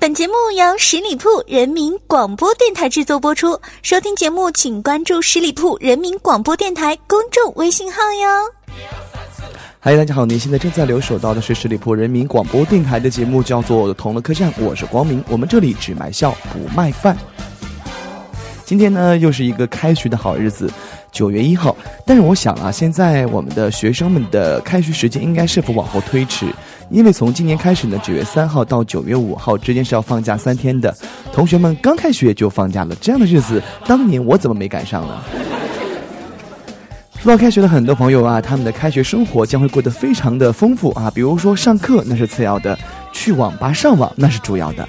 本节目由十里铺人民广播电台制作播出。收听节目，请关注十里铺人民广播电台公众微信号哟。嗨，大家好，您现在正在留守到的是十里铺人民广播电台的节目，叫做《同乐客栈》，我是光明。我们这里只卖笑不卖饭。今天呢，又是一个开学的好日子，九月一号。但是我想啊，现在我们的学生们的开学时间应该是否往后推迟？因为从今年开始呢，九月三号到九月五号之间是要放假三天的，同学们刚开学就放假了，这样的日子，当年我怎么没赶上呢？说到开学的很多朋友啊，他们的开学生活将会过得非常的丰富啊，比如说上课那是次要的，去网吧上网那是主要的。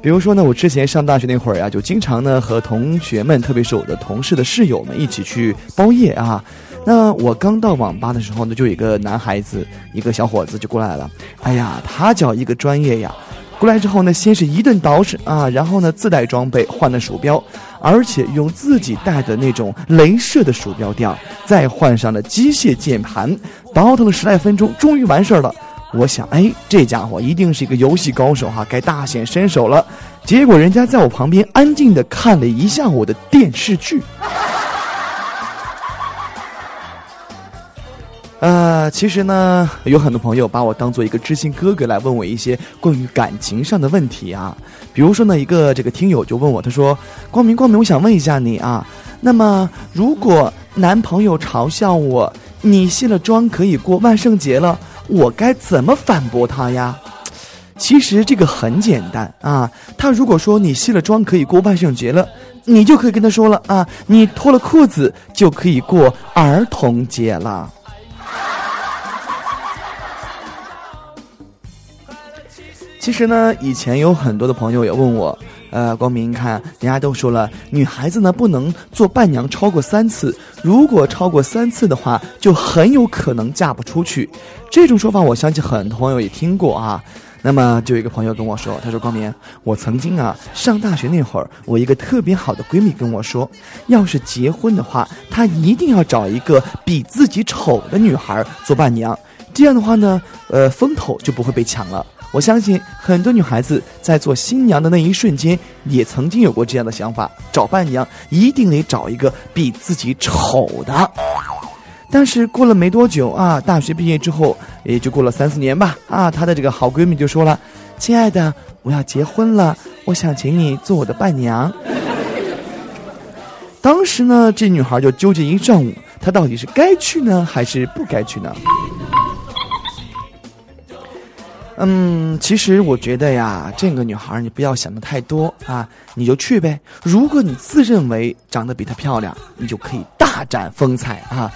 比如说呢，我之前上大学那会儿呀，就经常呢和同学们，特别是我的同事的室友们一起去包夜啊。那我刚到网吧的时候呢，就有一个男孩子，一个小伙子就过来了。哎呀，他叫一个专业呀！过来之后呢，先是一顿捯饬啊，然后呢自带装备，换了鼠标，而且用自己带的那种镭射的鼠标垫，再换上了机械键盘，倒腾了十来分钟，终于完事儿了。我想，哎，这家伙一定是一个游戏高手哈，该大显身手了。结果人家在我旁边安静的看了一下午的电视剧。呃，其实呢，有很多朋友把我当做一个知心哥哥来问我一些关于感情上的问题啊。比如说呢，一个这个听友就问我，他说：“光明，光明，我想问一下你啊，那么如果男朋友嘲笑我，你卸了妆可以过万圣节了，我该怎么反驳他呀？”其实这个很简单啊，他如果说你卸了妆可以过万圣节了，你就可以跟他说了啊，你脱了裤子就可以过儿童节了。其实呢，以前有很多的朋友也问我，呃，光明，看人家都说了，女孩子呢不能做伴娘超过三次，如果超过三次的话，就很有可能嫁不出去。这种说法，我相信很多朋友也听过啊。那么，就有一个朋友跟我说，他说：“光明，我曾经啊上大学那会儿，我一个特别好的闺蜜跟我说，要是结婚的话，她一定要找一个比自己丑的女孩做伴娘，这样的话呢，呃，风头就不会被抢了。”我相信很多女孩子在做新娘的那一瞬间，也曾经有过这样的想法：找伴娘一定得找一个比自己丑的。但是过了没多久啊，大学毕业之后，也就过了三四年吧。啊，她的这个好闺蜜就说了：“亲爱的，我要结婚了，我想请你做我的伴娘。”当时呢，这女孩就纠结一上午，她到底是该去呢，还是不该去呢？嗯，其实我觉得呀，这个女孩你不要想的太多啊，你就去呗。如果你自认为长得比她漂亮，你就可以大展风采啊，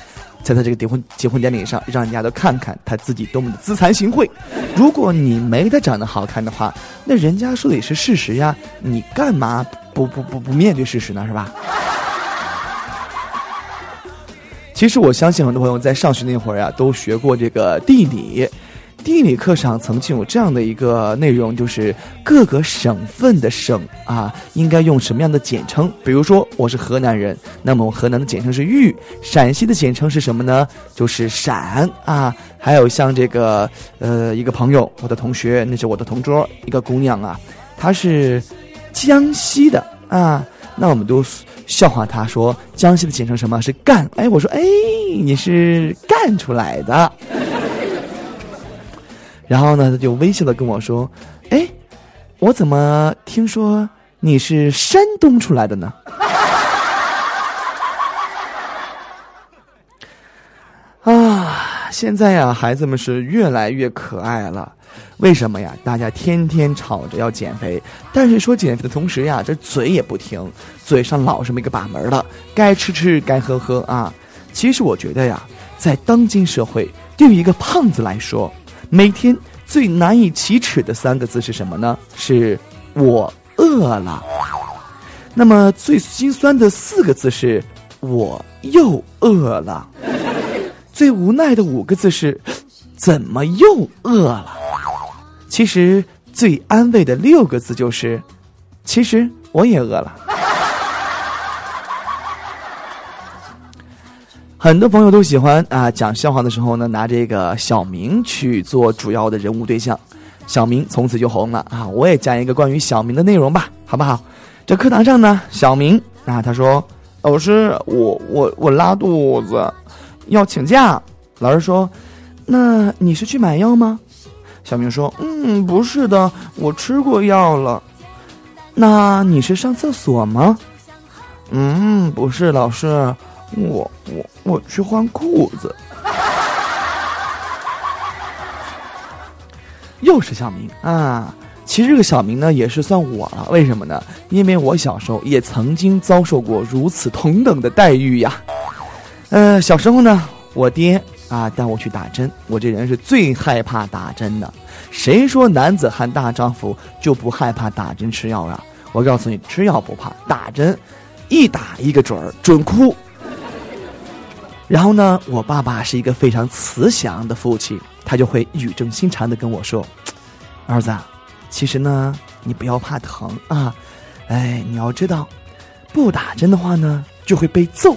在她这个结婚结婚典礼上，让人家都看看她自己多么的自惭形秽。如果你没她长得好看的话，那人家说的也是事实呀，你干嘛不不不不面对事实呢？是吧？其实我相信很多朋友在上学那会儿呀，都学过这个地理。地理课上曾经有这样的一个内容，就是各个省份的省啊，应该用什么样的简称？比如说我是河南人，那么我河南的简称是豫，陕西的简称是什么呢？就是陕啊。还有像这个呃，一个朋友，我的同学，那是我的同桌，一个姑娘啊，她是江西的啊，那我们都笑话她说江西的简称什么是赣？哎，我说哎，你是赣出来的。然后呢，他就微笑的跟我说：“哎，我怎么听说你是山东出来的呢？” 啊，现在呀，孩子们是越来越可爱了。为什么呀？大家天天吵着要减肥，但是说减肥的同时呀，这嘴也不停，嘴上老是没个把门的，该吃吃，该喝喝啊。其实我觉得呀，在当今社会，对于一个胖子来说，每天最难以启齿的三个字是什么呢？是我饿了。那么最心酸的四个字是我又饿了。最无奈的五个字是怎么又饿了？其实最安慰的六个字就是其实我也饿了。很多朋友都喜欢啊讲笑话的时候呢，拿这个小明去做主要的人物对象。小明从此就红了啊！我也讲一个关于小明的内容吧，好不好？这课堂上呢，小明啊，他说：“老师，我我我拉肚子，要请假。”老师说：“那你是去买药吗？”小明说：“嗯，不是的，我吃过药了。”那你是上厕所吗？嗯，不是，老师，我我我去换裤子。又是小明啊！其实这个小明呢，也是算我了。为什么呢？因为我小时候也曾经遭受过如此同等的待遇呀。呃，小时候呢，我爹啊带我去打针，我这人是最害怕打针的。谁说男子汉大丈夫就不害怕打针吃药啊？我告诉你，吃药不怕，打针一打一个准儿，准哭。然后呢，我爸爸是一个非常慈祥的父亲，他就会语重心长的跟我说：“儿子，其实呢，你不要怕疼啊，哎，你要知道，不打针的话呢，就会被揍，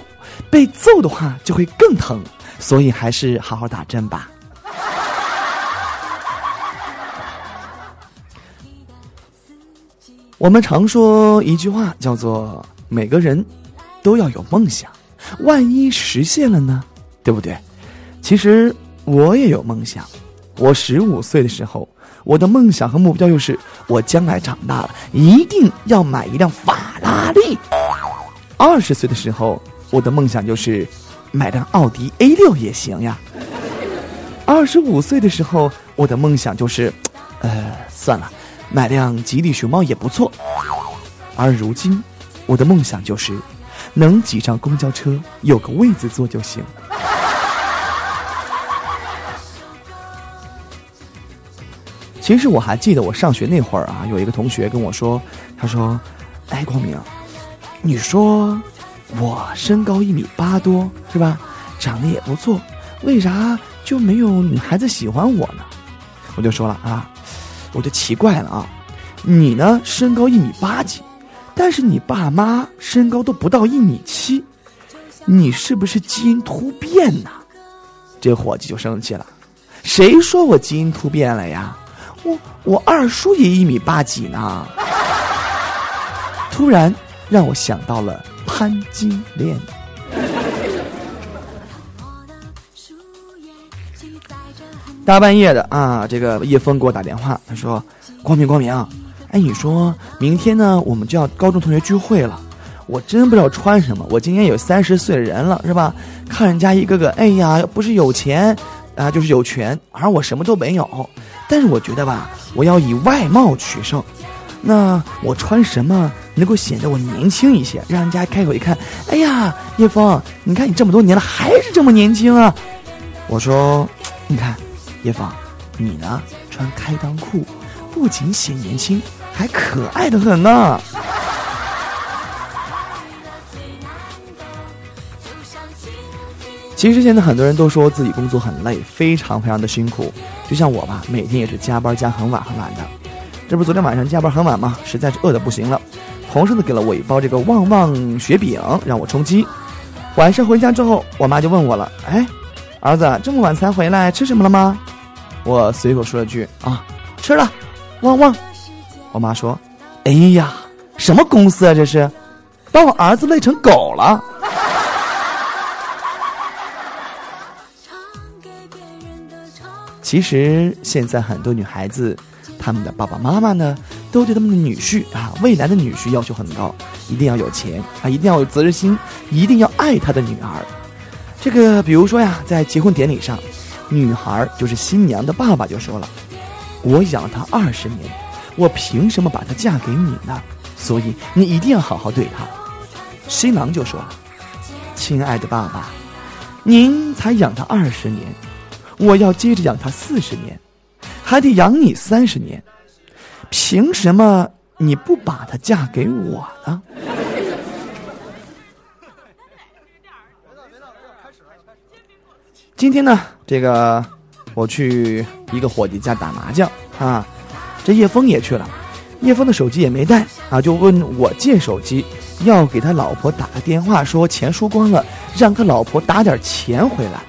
被揍的话就会更疼，所以还是好好打针吧。” 我们常说一句话，叫做“每个人都要有梦想”，万一实现了呢？对不对？其实我也有梦想。我十五岁的时候，我的梦想和目标就是，我将来长大了一定要买一辆法拉利。二十岁的时候，我的梦想就是买辆奥迪 A 六也行呀。二十五岁的时候，我的梦想就是，呃，算了。买辆吉利熊猫也不错，而如今，我的梦想就是能挤上公交车，有个位子坐就行。其实我还记得我上学那会儿啊，有一个同学跟我说，他说：“哎，光明，你说我身高一米八多是吧？长得也不错，为啥就没有女孩子喜欢我呢？”我就说了啊。我就奇怪了啊，你呢身高一米八几，但是你爸妈身高都不到一米七，你是不是基因突变呢？这伙计就生气了，谁说我基因突变了呀？我我二叔也一米八几呢。突然让我想到了潘金莲。大半夜的啊，这个叶枫给我打电话，他说：“光明光明，哎，你说明天呢，我们就要高中同学聚会了，我真不知道穿什么。我今年有三十岁的人了，是吧？看人家一个个，哎呀，不是有钱啊，就是有权，而我什么都没有。但是我觉得吧，我要以外貌取胜。那我穿什么能够显得我年轻一些，让人家开口一看，哎呀，叶枫，你看你这么多年了还是这么年轻啊？我说，你看。”叶芳，你呢？穿开裆裤，不仅显年轻，还可爱的很呢。其实现在很多人都说自己工作很累，非常非常的辛苦。就像我吧，每天也是加班加很晚很晚的。这不是昨天晚上加班很晚吗？实在是饿的不行了。同事呢给了我一包这个旺旺雪饼，让我充饥。晚上回家之后，我妈就问我了：“哎，儿子，这么晚才回来，吃什么了吗？”我随口说了句啊，吃了，旺旺。我妈说：“哎呀，什么公司啊？这是，把我儿子累成狗了。”其实现在很多女孩子，她们的爸爸妈妈呢，都对他们的女婿啊，未来的女婿要求很高，一定要有钱啊，一定要有责任心，一定要爱他的女儿。这个，比如说呀，在结婚典礼上。女孩就是新娘的爸爸就说了：“我养她二十年，我凭什么把她嫁给你呢？所以你一定要好好对她。”新郎就说了：“亲爱的爸爸，您才养她二十年，我要接着养她四十年，还得养你三十年，凭什么你不把她嫁给我呢？” 今天呢，这个我去一个伙计家打麻将啊，这叶枫也去了，叶枫的手机也没带啊，就问我借手机，要给他老婆打个电话，说钱输光了，让他老婆打点钱回来。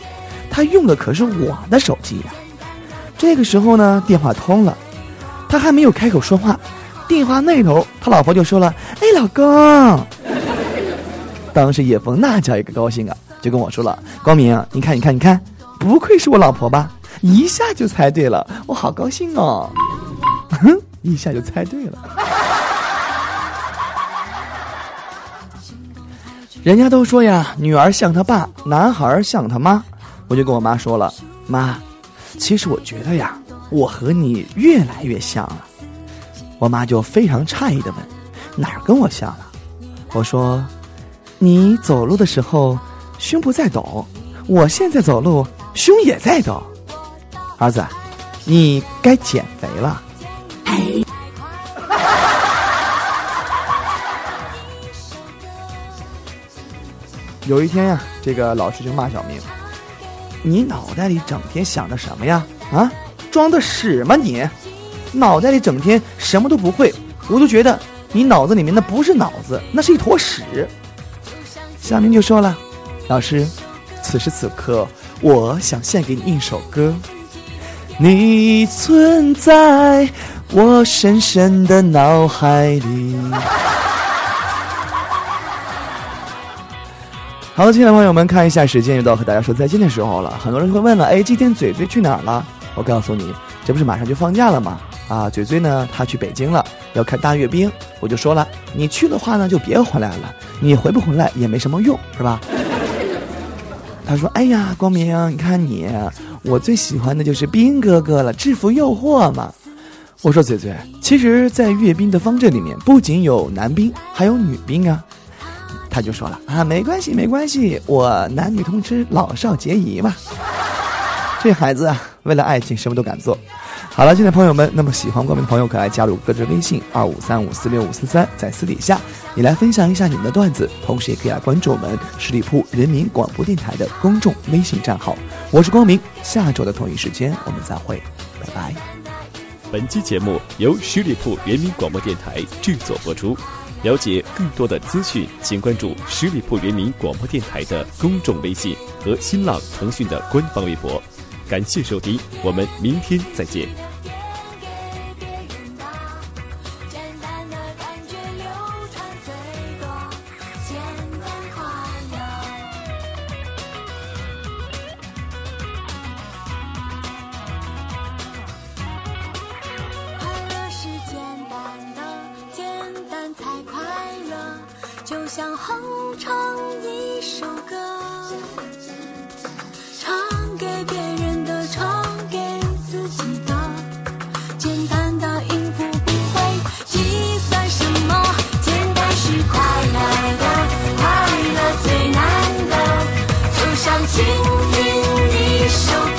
他用的可是我的手机呀。这个时候呢，电话通了，他还没有开口说话，电话那头他老婆就说了：“哎，老公。”当时叶枫那叫一个高兴啊，就跟我说了：“光明，你看，你看，你看，不愧是我老婆吧？一下就猜对了，我好高兴哦！”哼，一下就猜对了。人家都说呀，女儿像他爸，男孩像他妈。我就跟我妈说了：“妈，其实我觉得呀，我和你越来越像了。”我妈就非常诧异的问：“哪儿跟我像了？”我说。你走路的时候，胸不在抖；我现在走路，胸也在抖。儿子，你该减肥了。有一天呀，这个老师就骂小明：“你脑袋里整天想着什么呀？啊，装的屎吗你？脑袋里整天什么都不会，我就觉得你脑子里面那不是脑子，那是一坨屎。”小明就说了：“老师，此时此刻，我想献给你一首歌。你存在我深深的脑海里。”好了，亲爱的朋友们，看一下时间，又到和大家说再见的时候了。很多人会问了：“哎，今天嘴嘴去哪儿了？”我告诉你，这不是马上就放假了吗？啊，嘴嘴呢，他去北京了，要看大阅兵。我就说了，你去的话呢，就别回来了。你回不回来也没什么用，是吧？他说：“哎呀，光明，你看你，我最喜欢的就是兵哥哥了，制服诱惑嘛。”我说：“嘴嘴，其实，在阅兵的方阵里面，不仅有男兵，还有女兵啊。”他就说了：“啊，没关系，没关系，我男女通吃，老少皆宜嘛。”这孩子啊，为了爱情什么都敢做。好了，亲爱的朋友们，那么喜欢光明的朋友可来加入各自微信二五三五四六五四三，在私底下你来分享一下你们的段子，同时也可以来关注我们十里铺人民广播电台的公众微信账号。我是光明，下周的同一时间我们再会，拜拜。本期节目由十里铺人民广播电台制作播出。了解更多的资讯，请关注十里铺人民广播电台的公众微信和新浪、腾讯的官方微博。感谢收听，我们明天再见。就像哼唱一首歌，唱给别人的，唱给自己的。简单的音符不会计算什么，简单是快乐的，快乐最难得。就像倾听一首。